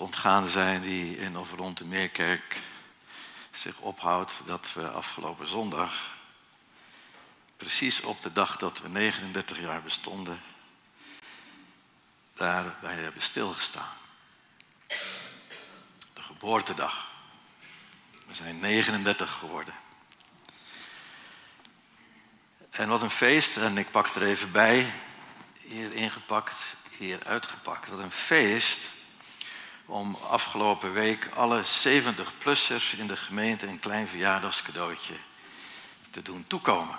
Ontgaan zijn die in of rond de Meerkerk zich ophoudt dat we afgelopen zondag, precies op de dag dat we 39 jaar bestonden, daarbij hebben stilgestaan. De geboortedag. We zijn 39 geworden. En wat een feest, en ik pak er even bij, hier ingepakt, hier uitgepakt. Wat een feest om afgelopen week alle 70-plussers in de gemeente een klein verjaardagscadeautje te doen toekomen.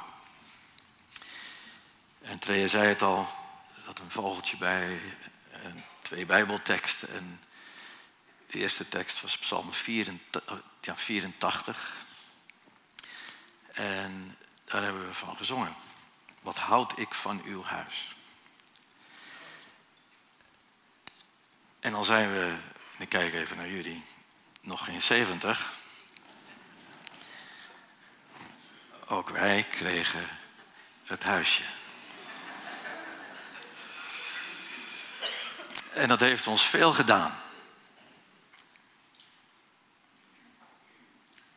En Trea zei het al, er zat een vogeltje bij, en twee bijbelteksten. En de eerste tekst was Psalm 84. En daar hebben we van gezongen. Wat houd ik van uw huis? En dan zijn we, ik kijk even naar jullie, nog geen 70. Ook wij kregen het huisje. En dat heeft ons veel gedaan.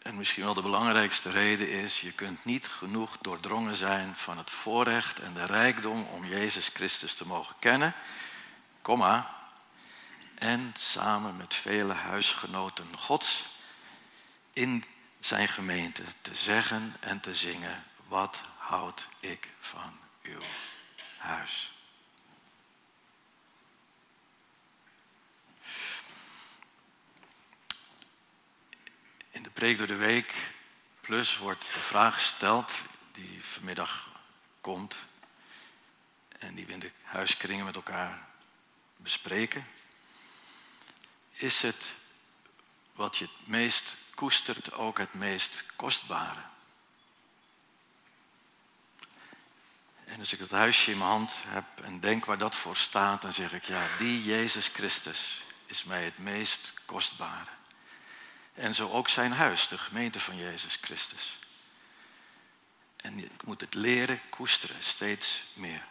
En misschien wel de belangrijkste reden is, je kunt niet genoeg doordrongen zijn van het voorrecht en de rijkdom om Jezus Christus te mogen kennen, komma, en samen met vele huisgenoten Gods in zijn gemeente te zeggen en te zingen, wat houd ik van uw huis. In de preek door de week plus wordt de vraag gesteld die vanmiddag komt en die we in de huiskringen met elkaar bespreken. Is het wat je het meest koestert ook het meest kostbare? En als ik dat huisje in mijn hand heb en denk waar dat voor staat, dan zeg ik ja, die Jezus Christus is mij het meest kostbare. En zo ook zijn huis, de gemeente van Jezus Christus. En ik moet het leren koesteren, steeds meer.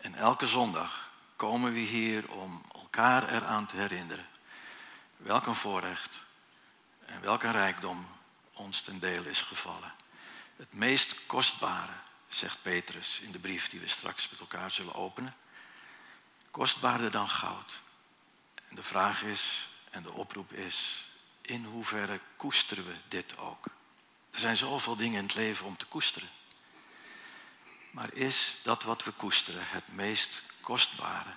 En elke zondag komen we hier om elkaar eraan te herinneren. Welk een voorrecht en welke rijkdom ons ten deel is gevallen. Het meest kostbare, zegt Petrus in de brief die we straks met elkaar zullen openen. Kostbaarder dan goud. En de vraag is, en de oproep is, in hoeverre koesteren we dit ook? Er zijn zoveel dingen in het leven om te koesteren. Maar is dat wat we koesteren het meest kostbare,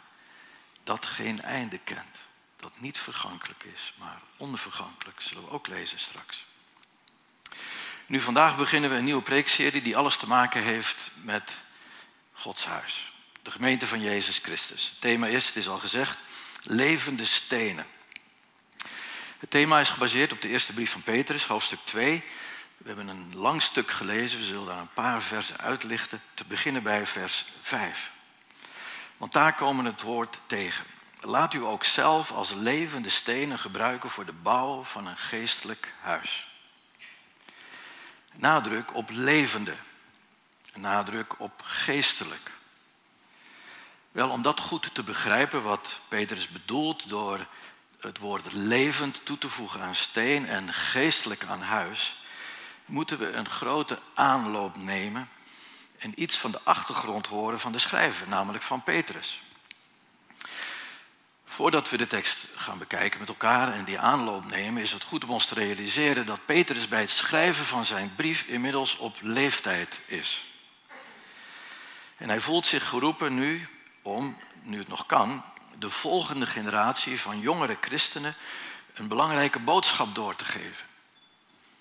dat geen einde kent, dat niet vergankelijk is, maar onvergankelijk, zullen we ook lezen straks. Nu, vandaag beginnen we een nieuwe preekserie die alles te maken heeft met Gods huis. De gemeente van Jezus Christus. Het thema is, het is al gezegd, levende stenen. Het thema is gebaseerd op de eerste brief van Petrus, hoofdstuk 2. We hebben een lang stuk gelezen, we zullen daar een paar versen uitlichten. Te beginnen bij vers 5. Want daar komen het woord tegen. Laat u ook zelf als levende stenen gebruiken voor de bouw van een geestelijk huis. Nadruk op levende. Nadruk op geestelijk. Wel, om dat goed te begrijpen wat Petrus bedoelt door het woord levend toe te voegen aan steen en geestelijk aan huis, moeten we een grote aanloop nemen en iets van de achtergrond horen van de schrijver, namelijk van Petrus. Voordat we de tekst gaan bekijken met elkaar en die aanloop nemen, is het goed om ons te realiseren dat Petrus bij het schrijven van zijn brief inmiddels op leeftijd is. En hij voelt zich geroepen nu om, nu het nog kan, de volgende generatie van jongere christenen een belangrijke boodschap door te geven.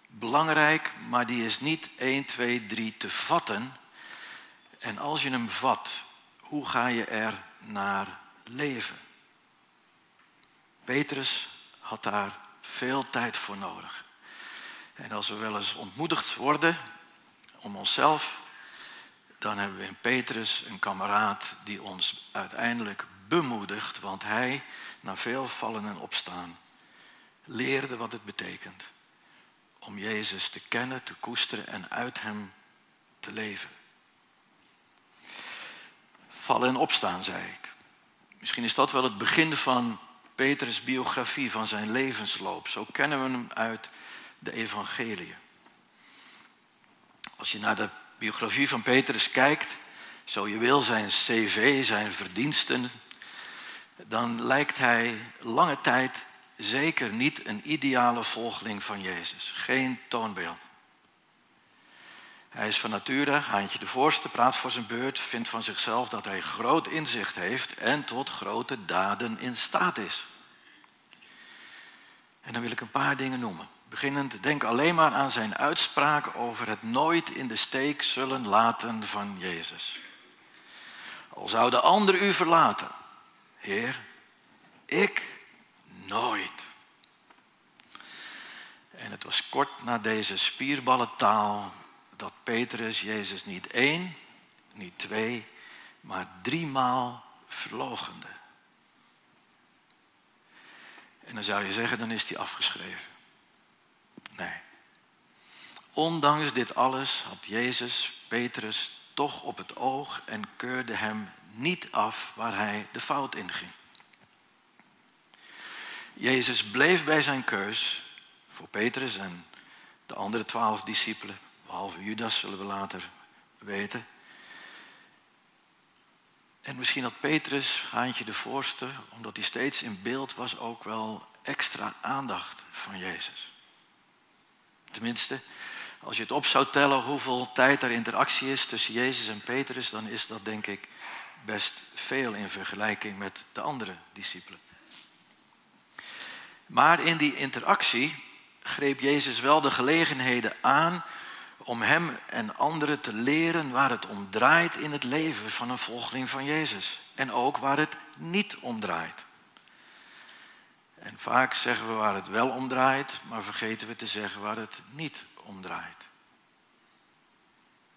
Belangrijk, maar die is niet 1, 2, 3 te vatten. En als je hem vat, hoe ga je er naar leven. Petrus had daar veel tijd voor nodig. En als we wel eens ontmoedigd worden om onszelf, dan hebben we in Petrus een kameraad die ons uiteindelijk bemoedigt, want hij, na veel vallen en opstaan, leerde wat het betekent om Jezus te kennen, te koesteren en uit Hem te leven. Vallen en opstaan, zei ik. Misschien is dat wel het begin van Petrus' biografie, van zijn levensloop. Zo kennen we hem uit de evangelie. Als je naar de biografie van Petrus kijkt, zo je wil, zijn cv, zijn verdiensten, dan lijkt hij lange tijd zeker niet een ideale volgeling van Jezus. Geen toonbeeld. Hij is van nature Haantje de Voorste, praat voor zijn beurt, vindt van zichzelf dat hij groot inzicht heeft en tot grote daden in staat is. En dan wil ik een paar dingen noemen. Beginnend, denk alleen maar aan zijn uitspraak over het nooit in de steek zullen laten van Jezus. Al zou de ander u verlaten, Heer, ik nooit. En het was kort na deze spierballentaal dat Petrus Jezus niet één, niet twee, maar driemaal verlogende. En dan zou je zeggen, dan is hij afgeschreven. Nee. Ondanks dit alles had Jezus Petrus toch op het oog en keurde hem niet af waar hij de fout in ging. Jezus bleef bij zijn keus voor Petrus en de andere twaalf discipelen, behalve Judas zullen we later weten. En misschien had Petrus, Haantje de Voorste, omdat hij steeds in beeld was, ook wel extra aandacht van Jezus. Tenminste, als je het op zou tellen hoeveel tijd er interactie is tussen Jezus en Petrus, dan is dat denk ik best veel in vergelijking met de andere discipelen. Maar in die interactie greep Jezus wel de gelegenheden aan om hem en anderen te leren waar het om draait in het leven van een volgeling van Jezus. En ook waar het niet om draait. En vaak zeggen we waar het wel om draait, maar vergeten we te zeggen waar het niet om draait.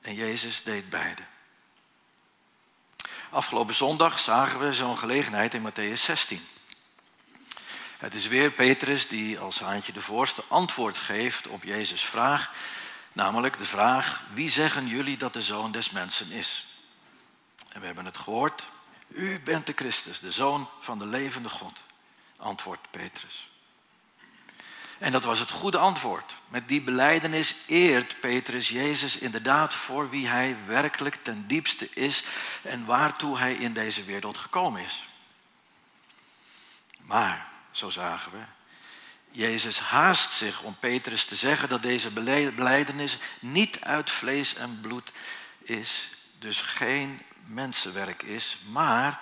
En Jezus deed beide. Afgelopen zondag zagen we zo'n gelegenheid in Matthäus 16. Het is weer Petrus die als haantje de voorste antwoord geeft op Jezus' vraag, namelijk de vraag, wie zeggen jullie dat de zoon des mensen is? En we hebben het gehoord, u bent de Christus, de zoon van de levende God, antwoordt Petrus. En dat was het goede antwoord. Met die beleidenis eert Petrus Jezus inderdaad voor wie hij werkelijk ten diepste is en waartoe hij in deze wereld gekomen is. Maar zo zagen we. Jezus haast zich om Petrus te zeggen dat deze beleidenis niet uit vlees en bloed is, dus geen mensenwerk is, maar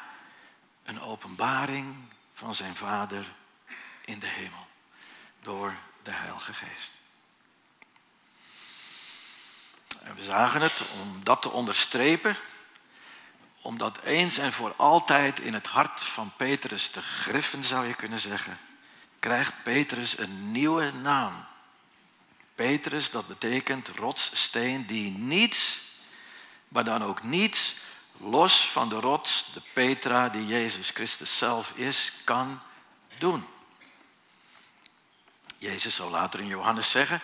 een openbaring van zijn Vader in de hemel door de Heilige Geest. En we zagen het om dat te onderstrepen, omdat eens en voor altijd in het hart van Petrus te griffen, zou je kunnen zeggen, krijgt Petrus een nieuwe naam. Petrus, dat betekent rotssteen die niets, maar dan ook niets, los van de rots, de Petra die Jezus Christus zelf is, kan doen. Jezus zal later in Johannes zeggen,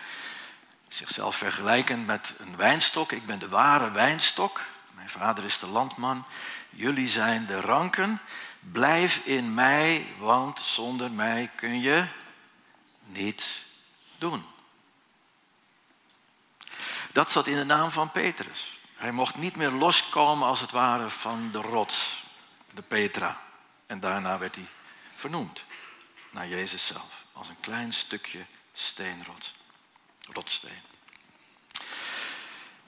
zichzelf vergelijken met een wijnstok. Ik ben de ware wijnstok. Mijn vader is de landman. Jullie zijn de ranken. Blijf in mij, want zonder mij kun je niets doen. Dat zat in de naam van Petrus. Hij mocht niet meer loskomen als het ware van de rots, de Petra. En daarna werd hij vernoemd naar Jezus zelf, als een klein stukje steenrots, rotsteen.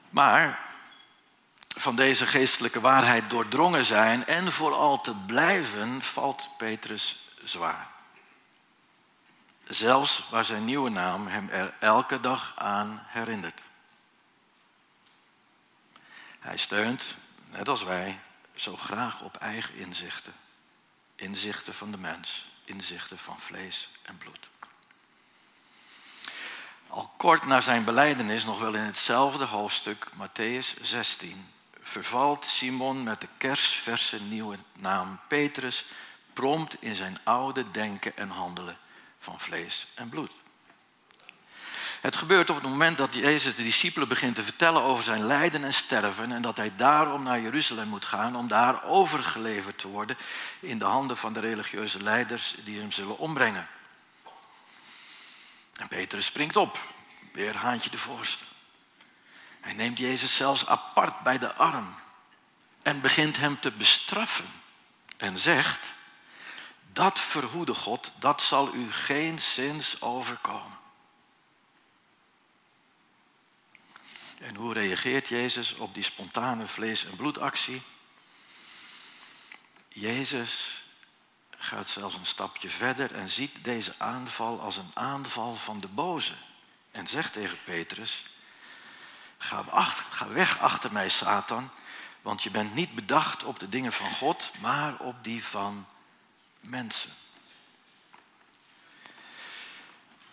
Maar van deze geestelijke waarheid doordrongen zijn en vooral te blijven, valt Petrus zwaar. Zelfs waar zijn nieuwe naam hem er elke dag aan herinnert. Hij steunt, net als wij, zo graag op eigen inzichten. Inzichten van de mens, inzichten van vlees en bloed. Al kort na zijn beleidenis, nog wel in hetzelfde hoofdstuk, Matthäus 16, vervalt Simon met de kersverse nieuwe naam Petrus prompt in zijn oude denken en handelen van vlees en bloed. Het gebeurt op het moment dat Jezus de discipelen begint te vertellen over zijn lijden en sterven en dat hij daarom naar Jeruzalem moet gaan om daar overgeleverd te worden in de handen van de religieuze leiders die hem zullen ombrengen. En Petrus springt op, weer haantje de voorste. Hij neemt Jezus zelfs apart bij de arm en begint hem te bestraffen en zegt, dat verhoede God, dat zal u geen zins overkomen. En hoe reageert Jezus op die spontane vlees- en bloedactie? Jezus gaat zelfs een stapje verder en ziet deze aanval als een aanval van de boze. En zegt tegen Petrus, ga, ga weg achter mij Satan, want je bent niet bedacht op de dingen van God, maar op die van mensen.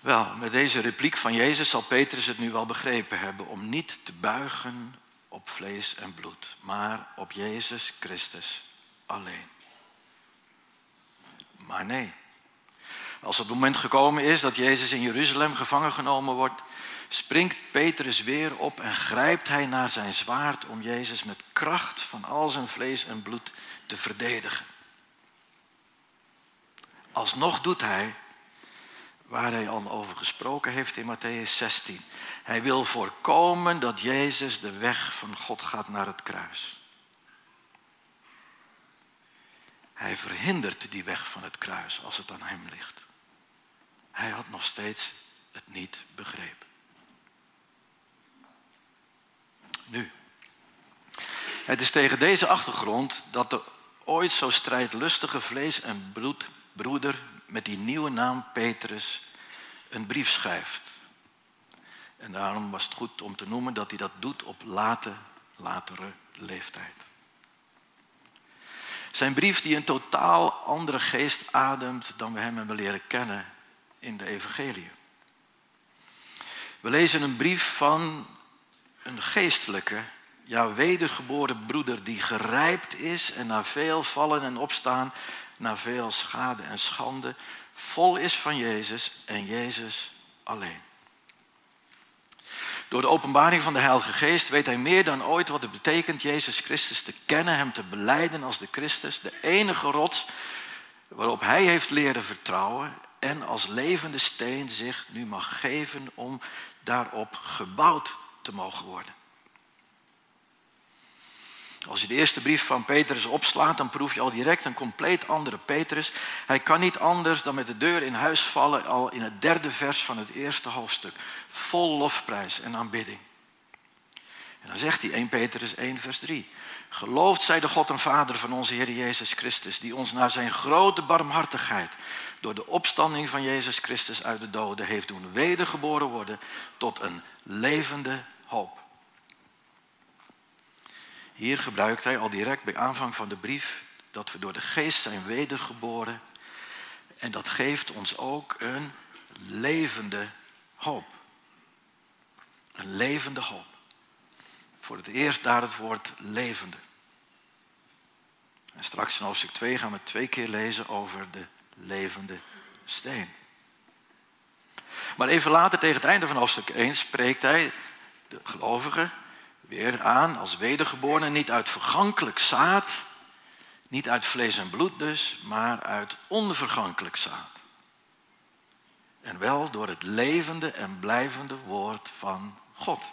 Wel, met deze repliek van Jezus zal Petrus het nu wel begrepen hebben om niet te buigen op vlees en bloed, maar op Jezus Christus alleen. Maar nee, als het moment gekomen is dat Jezus in Jeruzalem gevangen genomen wordt, springt Petrus weer op en grijpt hij naar zijn zwaard om Jezus met kracht van al zijn vlees en bloed te verdedigen. Alsnog doet hij waar hij al over gesproken heeft in Matthäus 16. Hij wil voorkomen dat Jezus de weg van God gaat naar het kruis. Hij verhindert die weg van het kruis als het aan hem ligt. Hij had nog steeds het niet begrepen. Nu, het is tegen deze achtergrond dat de ooit zo strijdlustige vlees- en bloedbroeder met die nieuwe naam Petrus een brief schrijft. En daarom was het goed om te noemen dat hij dat doet op late, latere leeftijd. Zijn brief die een totaal andere geest ademt dan we hem hebben leren kennen in de evangelie. We lezen een brief van een geestelijke, ja wedergeboren broeder die gerijpt is en na veel vallen en opstaan na veel schade en schande, vol is van Jezus en Jezus alleen. Door de openbaring van de Heilige Geest weet hij meer dan ooit wat het betekent Jezus Christus te kennen, hem te beleiden als de Christus, de enige rots waarop hij heeft leren vertrouwen en als levende steen zich nu mag geven om daarop gebouwd te mogen worden. Als je de eerste brief van Petrus opslaat, dan proef je al direct een compleet andere Petrus. Hij kan niet anders dan met de deur in huis vallen, al in het derde vers van het eerste hoofdstuk. Vol lofprijs en aanbidding. En dan zegt hij 1 Petrus 1, vers 3. Geloofd zij de God en Vader van onze Heer Jezus Christus, die ons naar zijn grote barmhartigheid door de opstanding van Jezus Christus uit de doden heeft doen wedergeboren worden tot een levende hoop. Hier gebruikt hij al direct bij aanvang van de brief dat we door de geest zijn wedergeboren. En dat geeft ons ook een levende hoop. Een levende hoop. Voor het eerst daar het woord levende. En straks in hoofdstuk 2 gaan we twee keer lezen over de levende steen. Maar even later, tegen het einde van hoofdstuk 1, spreekt hij de gelovigen weer aan als wedergeboren, niet uit vergankelijk zaad, niet uit vlees en bloed dus, maar uit onvergankelijk zaad. En wel door het levende en blijvende woord van God.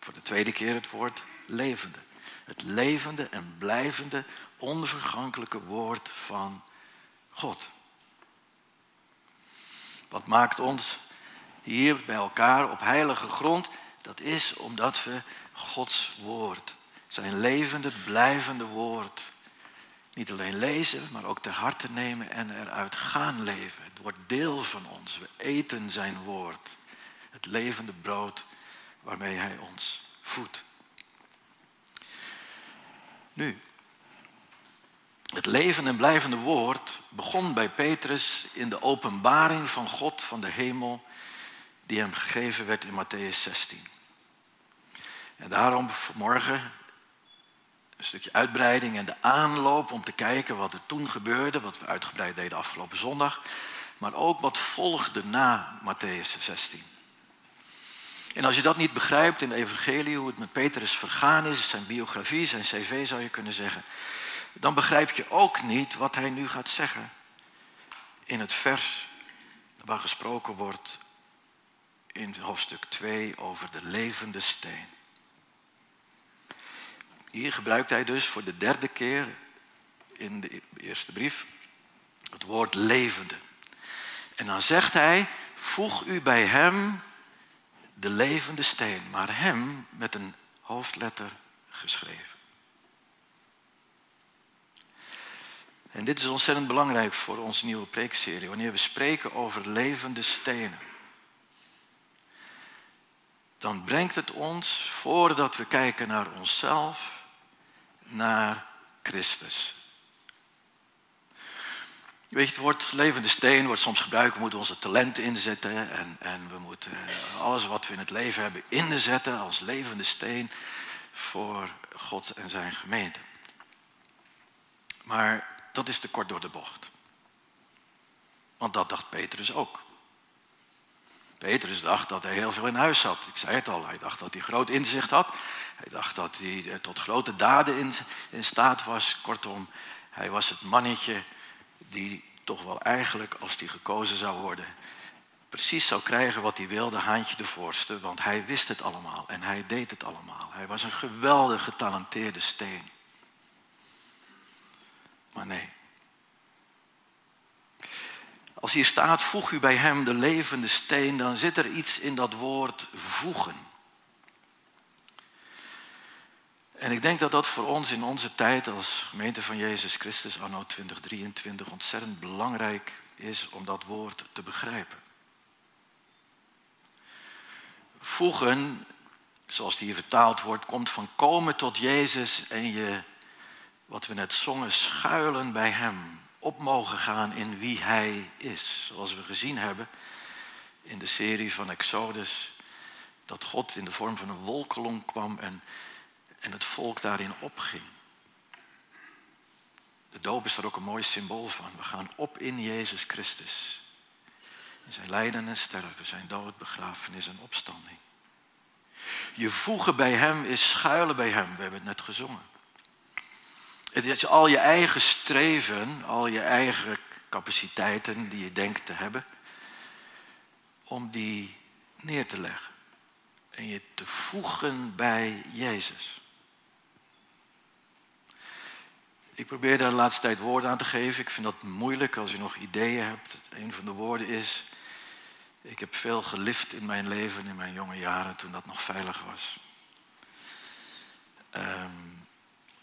Voor de tweede keer het woord levende. Het levende en blijvende, onvergankelijke woord van God. Wat maakt ons hier bij elkaar op heilige grond? Dat is omdat we Gods woord, zijn levende, blijvende woord, niet alleen lezen, maar ook ter harte nemen en eruit gaan leven. Het wordt deel van ons. We eten zijn woord. Het levende brood waarmee hij ons voedt. Nu, Het leven en blijvende woord begon bij Petrus in de openbaring van God van de hemel die hem gegeven werd in Matthäus 16. En daarom vanmorgen een stukje uitbreiding en de aanloop om te kijken wat er toen gebeurde, wat we uitgebreid deden afgelopen zondag, maar ook wat volgde na Matthäus 16. En als je dat niet begrijpt in de evangelie, hoe het met Petrus vergaan is, zijn biografie, zijn cv zou je kunnen zeggen, dan begrijp je ook niet wat hij nu gaat zeggen in het vers waar gesproken wordt in hoofdstuk 2 over de levende steen. Hier gebruikt hij dus voor de derde keer in de eerste brief het woord levende. En dan zegt hij, voeg u bij hem de levende steen, maar hem met een hoofdletter geschreven. En dit is ontzettend belangrijk voor onze nieuwe preekserie, wanneer we spreken over levende stenen. Dan brengt het ons, voordat we kijken naar onszelf, naar Christus. Weet je, het woord levende steen wordt soms gebruikt. We moeten onze talenten inzetten. En, en we moeten alles wat we in het leven hebben inzetten als levende steen voor God en zijn gemeente. Maar dat is te kort door de bocht. Want dat dacht Petrus ook. Petrus dacht dat hij heel veel in huis had. Ik zei het al, hij dacht dat hij groot inzicht had. Hij dacht dat hij eh, tot grote daden in, staat was. Kortom, hij was het mannetje die toch wel eigenlijk, als hij gekozen zou worden, precies zou krijgen wat hij wilde, haantje de voorste, want hij wist het allemaal en hij deed het allemaal. Hij was een geweldig getalenteerde steen. Maar nee. Als hier staat, voeg u bij hem de levende steen, dan zit er iets in dat woord voegen. En ik denk dat dat voor ons in onze tijd als gemeente van Jezus Christus anno 2023 ontzettend belangrijk is om dat woord te begrijpen. Voegen, zoals die hier vertaald wordt, komt van komen tot Jezus en je, wat we net zongen, schuilen bij Hem. Op mogen gaan in wie Hij is. Zoals we gezien hebben in de serie van Exodus, dat God in de vorm van een wolkolom kwam en en het volk daarin opging. De doop is daar ook een mooi symbool van. We gaan op in Jezus Christus. In zijn lijden en sterven, zijn dood, begrafenis en opstanding. Je voegen bij Hem is schuilen bij Hem. We hebben het net gezongen. Het is al je eigen streven, al je eigen capaciteiten die je denkt te hebben, om die neer te leggen. En je te voegen bij Jezus. Ik probeer daar de laatste tijd woorden aan te geven. Ik vind dat moeilijk als je nog ideeën hebt. Een van de woorden is, ik heb veel gelift in mijn leven, in mijn jonge jaren, toen dat nog veilig was. Ehm,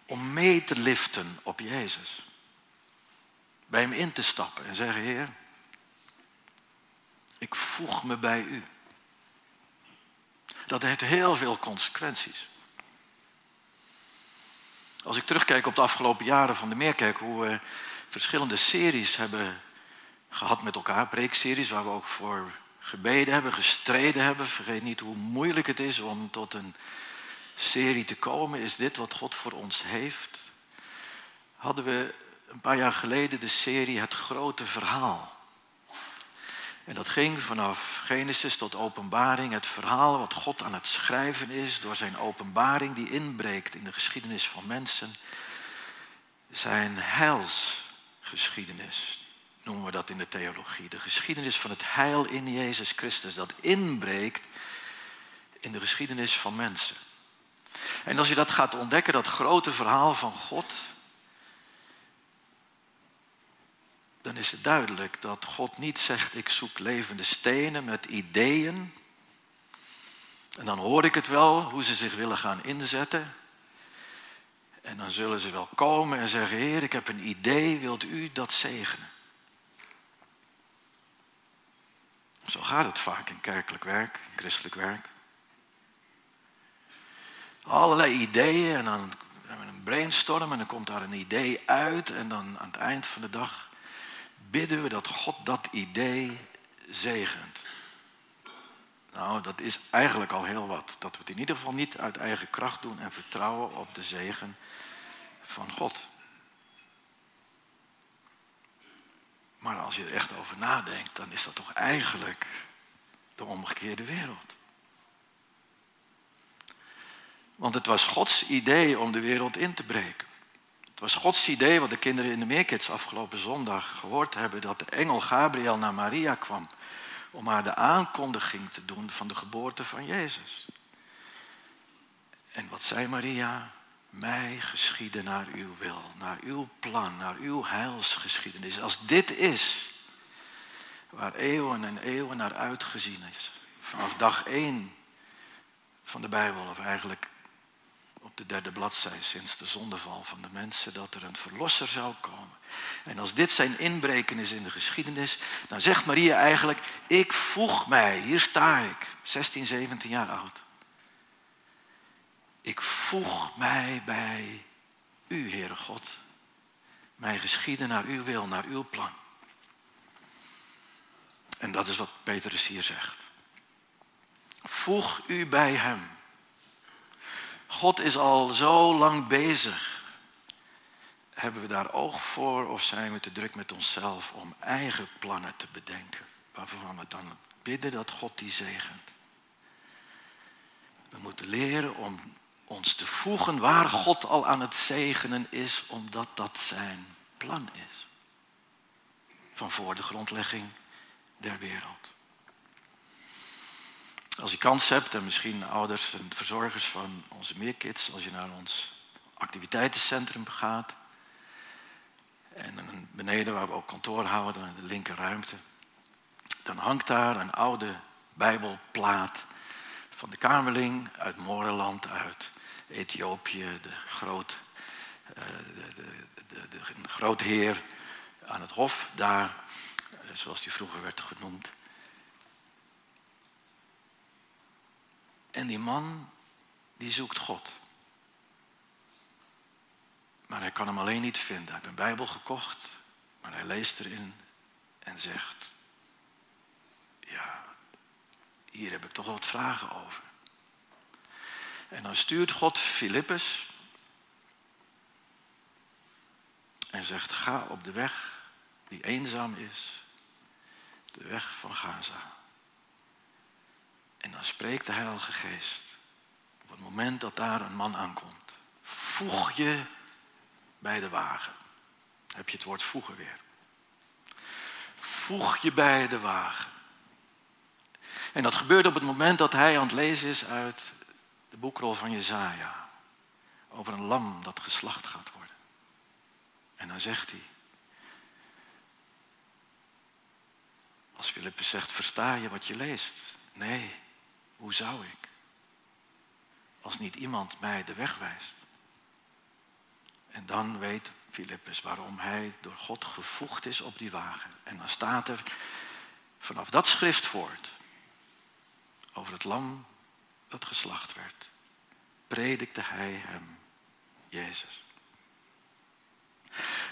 om mee te liften op Jezus. Bij hem in te stappen en zeggen, Heer, ik voeg me bij u. Dat heeft heel veel consequenties. Als ik terugkijk op de afgelopen jaren van de Meerkerk, hoe we verschillende series hebben gehad met elkaar, preekseries waar we ook voor gebeden hebben, gestreden hebben. Vergeet niet hoe moeilijk het is om tot een serie te komen. Is dit wat God voor ons heeft? Hadden we een paar jaar geleden de serie Het Grote Verhaal. En dat ging vanaf Genesis tot Openbaring, het verhaal wat God aan het schrijven is door zijn openbaring die inbreekt in de geschiedenis van mensen. Zijn heilsgeschiedenis noemen we dat in de theologie. De geschiedenis van het heil in Jezus Christus dat inbreekt in de geschiedenis van mensen. En als je dat gaat ontdekken, dat grote verhaal van God, dan is het duidelijk dat God niet zegt, ik zoek levende stenen met ideeën. En dan hoor ik het wel, hoe ze zich willen gaan inzetten. En dan zullen ze wel komen en zeggen, Heer, ik heb een idee, wilt u dat zegenen? Zo gaat het vaak in kerkelijk werk, in christelijk werk. Allerlei ideeën en dan brainstormen en dan komt daar een idee uit. En dan aan het eind van de dag bidden we dat God dat idee zegent. Nou, dat is eigenlijk al heel wat. Dat we het in ieder geval niet uit eigen kracht doen en vertrouwen op de zegen van God. Maar als je er echt over nadenkt, dan is dat toch eigenlijk de omgekeerde wereld. Want het was Gods idee om de wereld in te breken. Het was Gods idee, wat de kinderen in de Meerkids afgelopen zondag gehoord hebben, dat de engel Gabriel naar Maria kwam om haar de aankondiging te doen van de geboorte van Jezus. En wat zei Maria? Mij geschieden naar uw wil, naar uw plan, naar uw heilsgeschiedenis. Als dit is waar eeuwen en eeuwen naar uitgezien is, vanaf dag één van de Bijbel, of eigenlijk op de derde bladzij sinds de zondeval van de mensen, dat er een verlosser zou komen. En als dit zijn inbreken is in de geschiedenis, dan zegt Maria eigenlijk, ik voeg mij, hier sta ik, 16, 17 jaar oud. Ik voeg mij bij u, Heere God. Mij geschieden naar uw wil, naar uw plan. En dat is wat Petrus hier zegt. Voeg u bij hem. God is al zo lang bezig. Hebben we daar oog voor of zijn we te druk met onszelf om eigen plannen te bedenken? Waarvan we dan bidden dat God die zegent. We moeten leren om ons te voegen waar God al aan het zegenen is, omdat dat zijn plan is. Van voor de grondlegging der wereld. Als je kans hebt, en misschien ouders en verzorgers van onze meerkids, als je naar ons activiteitencentrum gaat, en beneden waar we ook kantoor houden, in de linker ruimte, dan hangt daar een oude Bijbelplaat van de Kamerling uit Moreland, uit Ethiopië, de, groot, uh, de, de, de, grootheer aan het hof daar, uh, zoals die vroeger werd genoemd. En die man, die zoekt God. Maar hij kan hem alleen niet vinden. Hij heeft een Bijbel gekocht, maar hij leest erin en zegt, ja, hier heb ik toch wat vragen over. En dan stuurt God Filippus en zegt, ga op de weg die eenzaam is, de weg van Gaza. En dan spreekt de Heilige Geest op het moment dat daar een man aankomt. Voeg je bij de wagen. Heb je het woord voegen weer. Voeg je bij de wagen. En dat gebeurt op het moment dat hij aan het lezen is uit de boekrol van Jezaja. Over een lam dat geslacht gaat worden. En dan zegt hij. Als Filippus zegt, versta je wat je leest? Nee, hoe zou ik? Als niet iemand mij de weg wijst. En dan weet Filippus waarom hij door God gevoegd is op die wagen. En dan staat er vanaf dat schriftwoord over het lam dat geslacht werd, predikte hij hem, Jezus.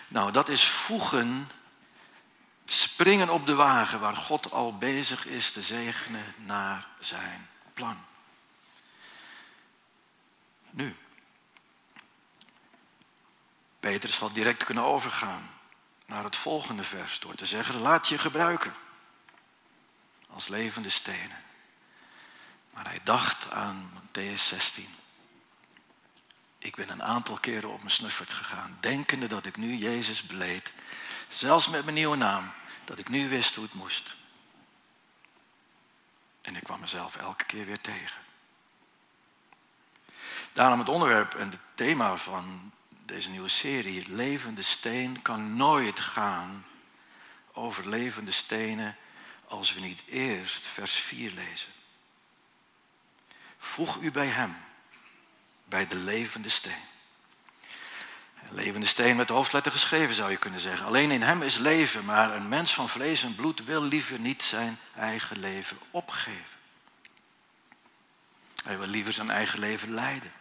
Nou, dat is voegen, springen op de wagen waar God al bezig is te zegenen naar zijn plan. Nu, Petrus had direct kunnen overgaan naar het volgende vers door te zeggen, laat je gebruiken als levende stenen. Maar hij dacht aan Matthäus 16. Ik ben een aantal keren op mijn snuffert gegaan, denkende dat ik nu Jezus beleed, zelfs met mijn nieuwe naam, dat ik nu wist hoe het moest. En ik kwam mezelf elke keer weer tegen. Daarom het onderwerp en het thema van deze nieuwe serie, Levende Steen, kan nooit gaan over levende stenen als we niet eerst vers 4 lezen. Voeg u bij hem, bij de levende steen. Levende steen met de hoofdletter geschreven zou je kunnen zeggen. Alleen in hem is leven, maar een mens van vlees en bloed wil liever niet zijn eigen leven opgeven. Hij wil liever zijn eigen leven leiden.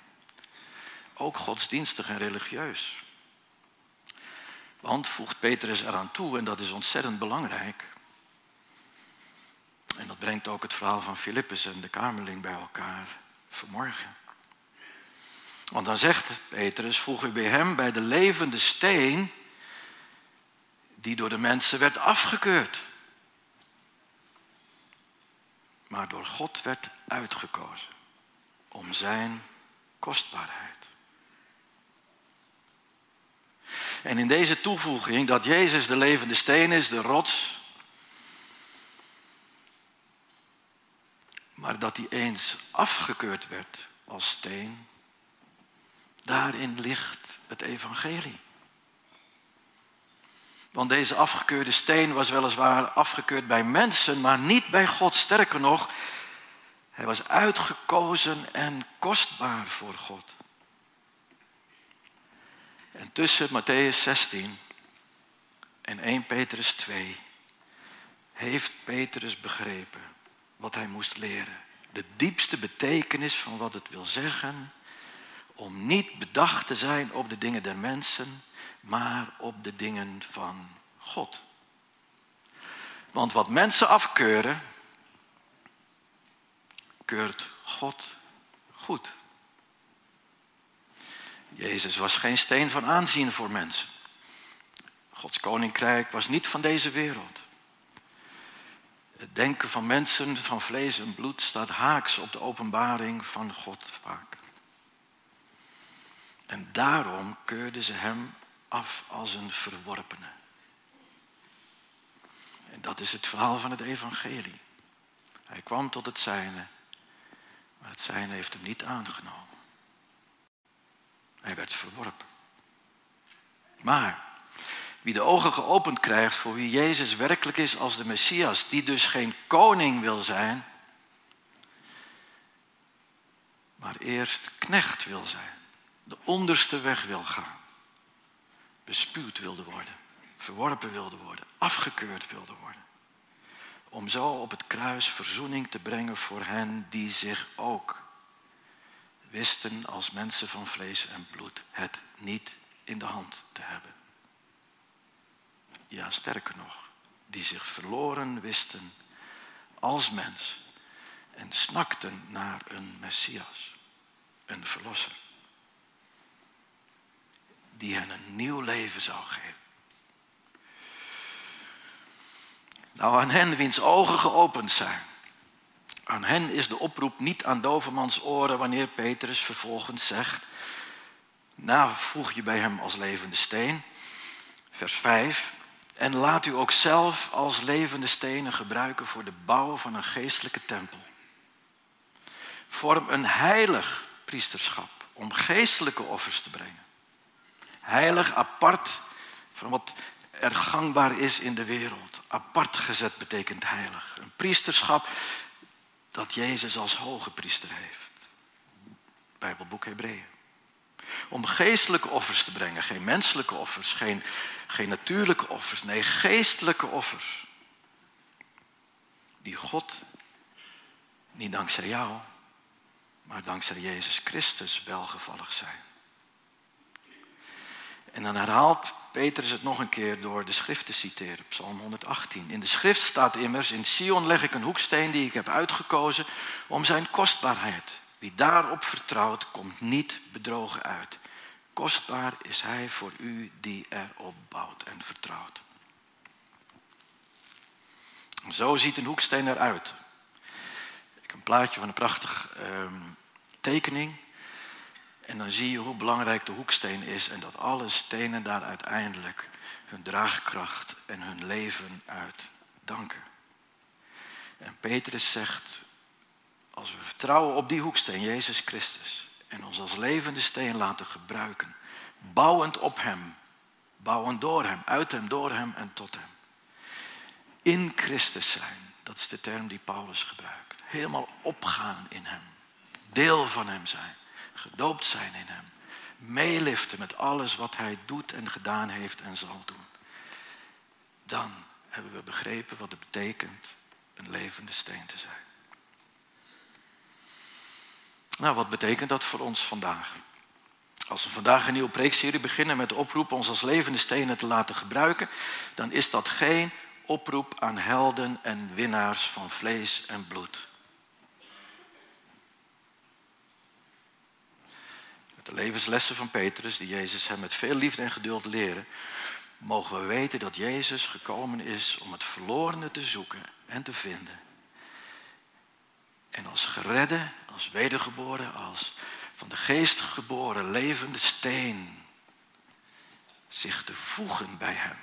ook godsdienstig en religieus. Want, voegt Petrus eraan toe, en dat is ontzettend belangrijk. En dat brengt ook het verhaal van Filippus en de Kamerling bij elkaar vanmorgen. Want dan zegt Petrus, voeg u bij hem bij de levende steen die door de mensen werd afgekeurd. Maar door God werd uitgekozen om zijn kostbaarheid. En in deze toevoeging dat Jezus de levende steen is, de rots, maar dat hij eens afgekeurd werd als steen, daarin ligt het evangelie. Want deze afgekeurde steen was weliswaar afgekeurd bij mensen, maar niet bij God. Sterker nog, hij was uitgekozen en kostbaar voor God. En tussen Matthäus 16 en 1 Petrus 2 heeft Petrus begrepen wat hij moest leren. De diepste betekenis van wat het wil zeggen om niet bedacht te zijn op de dingen der mensen, maar op de dingen van God. Want wat mensen afkeuren, keurt God goed. Jezus was geen steen van aanzien voor mensen. Gods koninkrijk was niet van deze wereld. Het denken van mensen van vlees en bloed staat haaks op de openbaring van God vaak. En daarom keurden ze hem af als een verworpene. En dat is het verhaal van het evangelie. Hij kwam tot het zijne, maar het zijne heeft hem niet aangenomen. Hij werd verworpen. Maar wie de ogen geopend krijgt voor wie Jezus werkelijk is als de Messias, die dus geen koning wil zijn, maar eerst knecht wil zijn, de onderste weg wil gaan, bespuwd wilde worden, verworpen wilde worden, afgekeurd wilde worden, om zo op het kruis verzoening te brengen voor hen die zich ook wisten als mensen van vlees en bloed het niet in de hand te hebben. Ja, sterker nog, die zich verloren wisten als mens en snakten naar een Messias, een Verlosser, die hen een nieuw leven zou geven. Nou, aan hen wiens ogen geopend zijn, aan hen is de oproep niet aan dovermans oren wanneer Petrus vervolgens zegt, nou voeg je bij hem als levende steen. Vers 5. En laat u ook zelf als levende stenen gebruiken voor de bouw van een geestelijke tempel. Vorm een heilig priesterschap om geestelijke offers te brengen. Heilig apart van wat er gangbaar is in de wereld. Apart gezet betekent heilig. Een priesterschap dat Jezus als hoge priester heeft. Bijbelboek Hebreeën. Om geestelijke offers te brengen, geen menselijke offers, geen, geen natuurlijke offers, nee, geestelijke offers. Die God, niet dankzij jou, maar dankzij Jezus Christus welgevallig zijn. En dan herhaalt Petrus het nog een keer door de schrift te citeren, Psalm 118. In de schrift staat immers, in Sion leg ik een hoeksteen die ik heb uitgekozen om zijn kostbaarheid. Wie daarop vertrouwt, komt niet bedrogen uit. Kostbaar is hij voor u die erop bouwt en vertrouwt. Zo ziet een hoeksteen eruit. Ik heb een plaatje van een prachtige ehm, tekening. En dan zie je hoe belangrijk de hoeksteen is en dat alle stenen daar uiteindelijk hun draagkracht en hun leven uit danken. En Petrus zegt, als we vertrouwen op die hoeksteen, Jezus Christus, en ons als levende steen laten gebruiken, bouwend op Hem, bouwend door Hem, uit Hem, door Hem en tot Hem. In Christus zijn, dat is de term die Paulus gebruikt. Helemaal opgaan in Hem, deel van Hem zijn gedoopt zijn in Hem. Meeliften met alles wat Hij doet en gedaan heeft en zal doen. Dan hebben we begrepen wat het betekent een levende steen te zijn. Nou, wat betekent dat voor ons vandaag? Als we vandaag een nieuwe preekserie beginnen met de oproep ons als levende stenen te laten gebruiken, dan is dat geen oproep aan helden en winnaars van vlees en bloed. De levenslessen van Petrus, die Jezus hem met veel liefde en geduld leren, mogen we weten dat Jezus gekomen is om het verlorene te zoeken en te vinden. En als geredde, als wedergeboren, als van de geest geboren levende steen zich te voegen bij hem.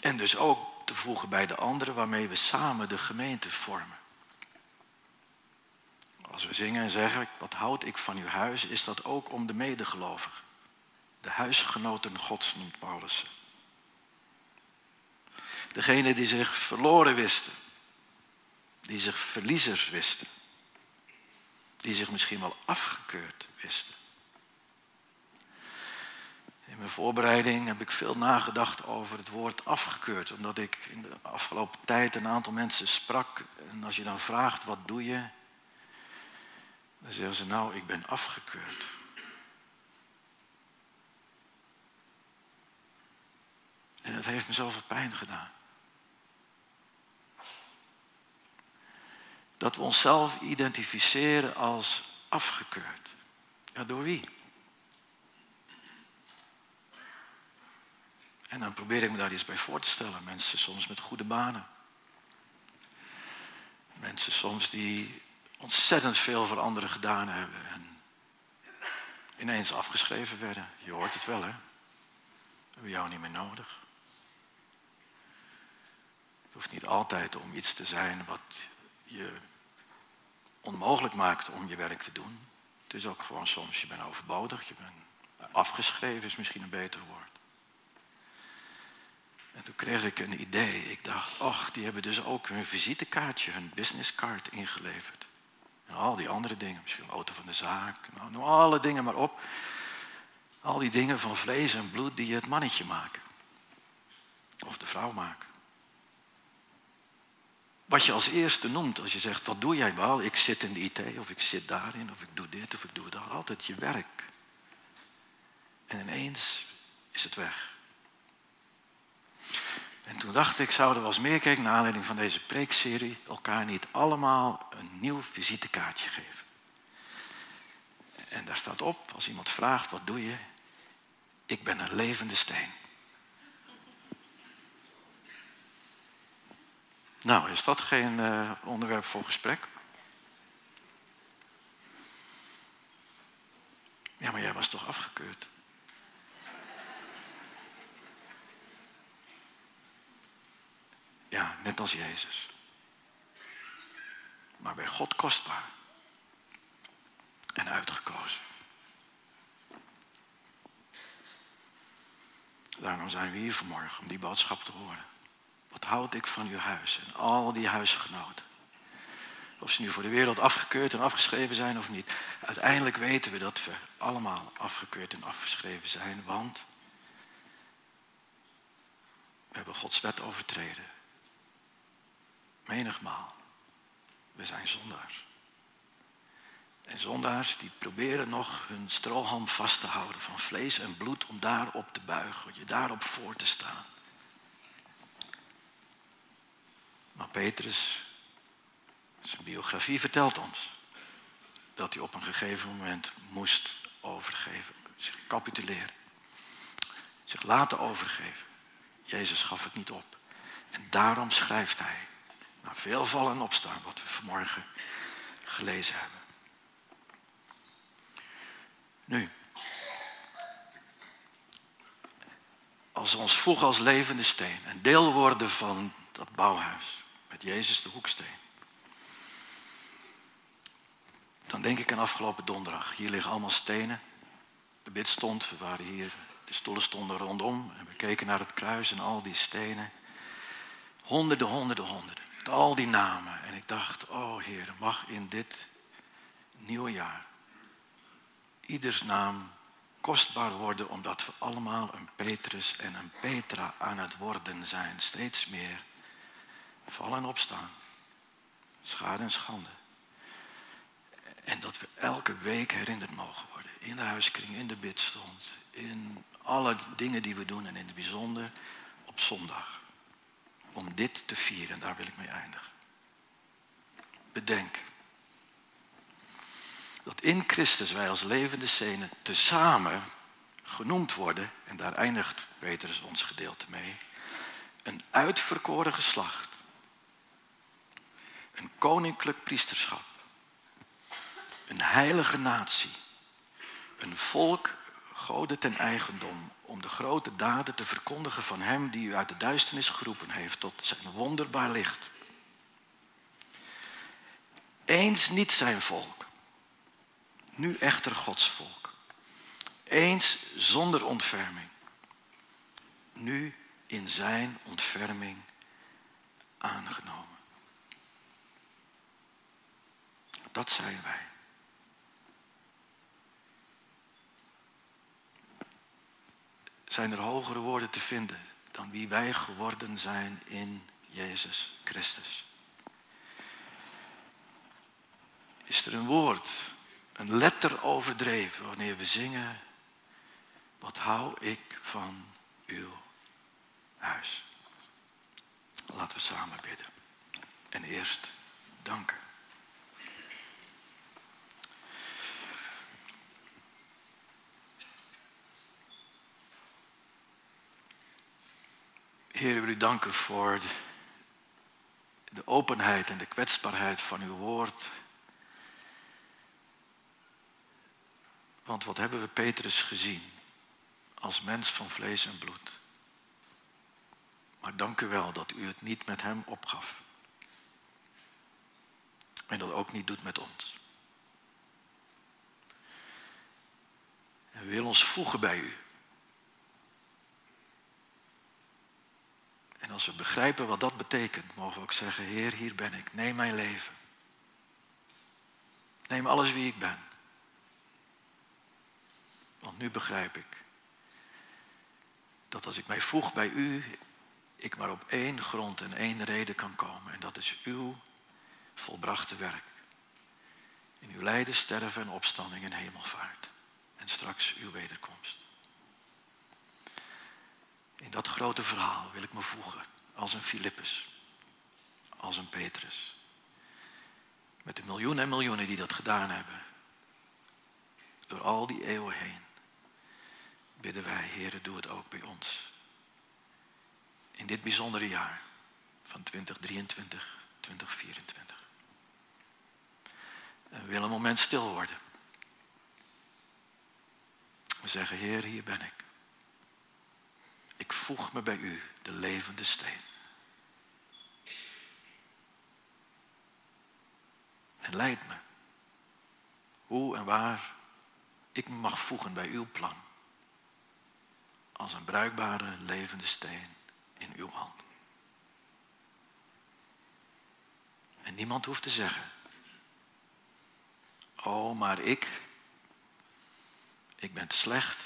En dus ook te voegen bij de anderen waarmee we samen de gemeente vormen. Als we zingen en zeggen, wat houd ik van uw huis, is dat ook om de medegelovigen. De huisgenoten Gods noemt Paulus. Degene die zich verloren wisten, die zich verliezers wisten, die zich misschien wel afgekeurd wisten. In mijn voorbereiding heb ik veel nagedacht over het woord afgekeurd, omdat ik in de afgelopen tijd een aantal mensen sprak. En als je dan vraagt, wat doe je? Dan zeggen ze, nou, ik ben afgekeurd. En dat heeft me zoveel pijn gedaan. Dat we onszelf identificeren als afgekeurd. Ja, door wie? En dan probeer ik me daar iets bij voor te stellen. Mensen soms met goede banen. Mensen soms die ontzettend veel voor anderen gedaan hebben. En ineens afgeschreven werden. Je hoort het wel, hè? We hebben jou niet meer nodig. Het hoeft niet altijd om iets te zijn wat je onmogelijk maakt om je werk te doen. Het is ook gewoon soms, je bent overbodig, je bent afgeschreven is misschien een beter woord. En toen kreeg ik een idee. Ik dacht, ach, die hebben dus ook hun visitekaartje, hun businesscard ingeleverd. En al die andere dingen, misschien auto van de zaak, nou, noem alle dingen maar op. Al die dingen van vlees en bloed die je het mannetje maken. Of de vrouw maken. Wat je als eerste noemt als je zegt, wat doe jij wel? Ik zit in de IT, of ik zit daarin, of ik doe dit, of ik doe dat. Altijd je werk. En ineens is het weg. En toen dacht ik, zouden we als meerkerk, naar aanleiding van deze preekserie, elkaar niet allemaal een nieuw visitekaartje geven. En daar staat op, als iemand vraagt, wat doe je? Ik ben een levende steen. Nou, is dat geen uh, onderwerp voor gesprek? Ja, maar jij was toch afgekeurd? Ja, net als Jezus. Maar bij God kostbaar. En uitgekozen. Daarom zijn we hier vanmorgen om die boodschap te horen. Wat houd ik van uw huis en al die huisgenoten. Of ze nu voor de wereld afgekeurd en afgeschreven zijn of niet. Uiteindelijk weten we dat we allemaal afgekeurd en afgeschreven zijn, want we hebben Gods wet overtreden. Menigmaal. We zijn zondaars. En zondaars die proberen nog hun strohalm vast te houden van vlees en bloed om daarop te buigen, je daarop voor te staan. Maar Petrus, zijn biografie vertelt ons dat hij op een gegeven moment moest overgeven, zich capituleren, zich laten overgeven. Jezus gaf het niet op. En daarom schrijft hij, veel vallen en opstaan, wat we vanmorgen gelezen hebben. Nu, als we ons voegen als levende steen en deel worden van dat bouwhuis, met Jezus de hoeksteen. Dan denk ik aan afgelopen donderdag. Hier liggen allemaal stenen. De bid stond, we waren hier, de stoelen stonden rondom. En we keken naar het kruis en al die stenen. Honderden, honderden, honderden. Met al die namen. En ik dacht, oh Heer, mag in dit nieuwe jaar ieders naam kostbaar worden, omdat we allemaal een Petrus en een Petra aan het worden zijn. Steeds meer vallen en opstaan. Schade en schande. En dat we elke week herinnerd mogen worden. In de huiskring, in de bidstond, in alle dingen die we doen en in het bijzonder op zondag. Om dit te vieren, daar wil ik mee eindigen. Bedenk dat in Christus wij als levende scenen tezamen genoemd worden, en daar eindigt Petrus ons gedeelte mee, een uitverkoren geslacht, een koninklijk priesterschap, een heilige natie, een volk goden ten eigendom, om de grote daden te verkondigen van Hem die u uit de duisternis geroepen heeft tot zijn wonderbaar licht. Eens niet zijn volk, nu echter Gods volk. Eens zonder ontferming, nu in zijn ontferming aangenomen. Dat zijn wij. Zijn er hogere woorden te vinden dan wie wij geworden zijn in Jezus Christus? Is er een woord, een letter overdreven wanneer we zingen, wat hou ik van uw huis? Laten we samen bidden. En eerst danken. Heer, wil u danken voor de, openheid en de kwetsbaarheid van uw woord. Want wat hebben we Petrus gezien als mens van vlees en bloed? Maar dank u wel dat u het niet met hem opgaf. En dat ook niet doet met ons. En willen ons voegen bij u. En als we begrijpen wat dat betekent, mogen we ook zeggen, Heer, hier ben ik. Neem mijn leven. Neem alles wie ik ben. Want nu begrijp ik dat als ik mij voeg bij u, ik maar op één grond en één reden kan komen. En dat is uw volbrachte werk. In uw lijden, sterven en opstanding en hemelvaart. En straks uw wederkomst. Dat grote verhaal wil ik me voegen als een Filippus, als een Petrus. Met de miljoenen en miljoenen die dat gedaan hebben. Door al die eeuwen heen. Bidden wij, Heer, doe het ook bij ons. In dit bijzondere jaar van 2023, 2024. En we willen een moment stil worden. We zeggen, Heer, hier ben ik. Ik voeg me bij u, de levende steen. En leid me. Hoe en waar ik me mag voegen bij uw plan. Als een bruikbare levende steen in uw hand. En niemand hoeft te zeggen. Oh, maar ik. Ik ben te slecht.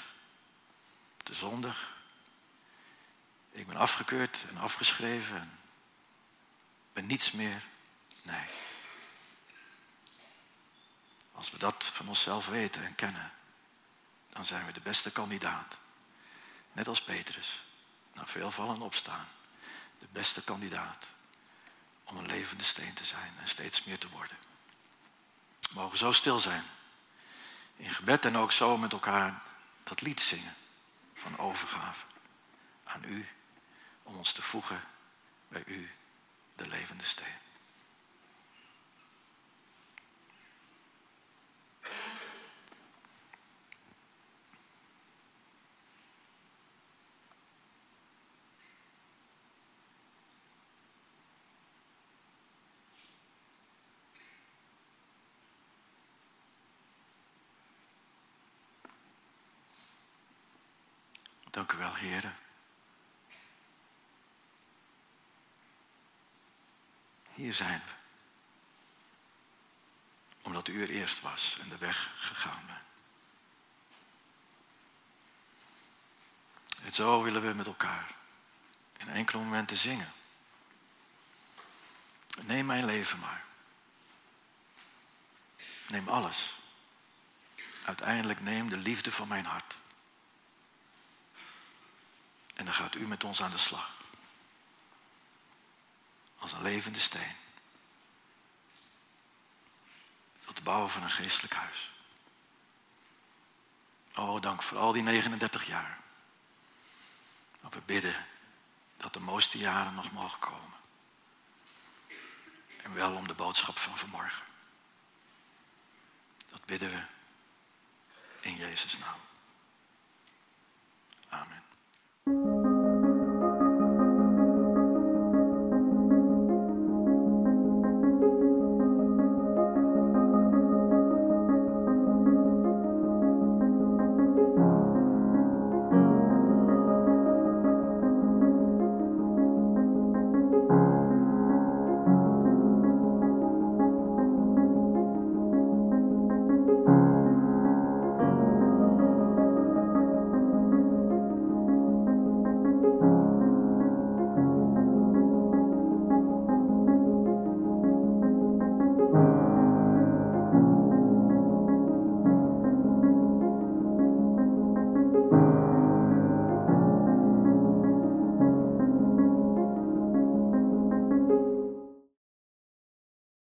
Te zondig. Ik ben afgekeurd en afgeschreven. En ben niets meer. Nee. Als we dat van onszelf weten en kennen, dan zijn we de beste kandidaat. Net als Petrus, na veel vallen en opstaan, de beste kandidaat om een levende steen te zijn en steeds meer te worden. We mogen zo stil zijn, in gebed en ook zo met elkaar dat lied zingen van overgave aan u om ons te voegen bij u, de levende steen. Dank u wel, heren. Hier zijn we. Omdat u er eerst was en de weg gegaan bent. En zo willen we met elkaar in enkele momenten zingen. Neem mijn leven maar. neem alles. Uiteindelijk neem de liefde van mijn hart. En dan gaat u met ons aan de slag als een levende steen. Tot de bouwen van een geestelijk huis. Oh, dank voor al die 39 jaar. Dat we bidden dat de mooiste jaren nog mogen komen. En wel om de boodschap van vanmorgen. Dat bidden we in Jezus' naam. Amen.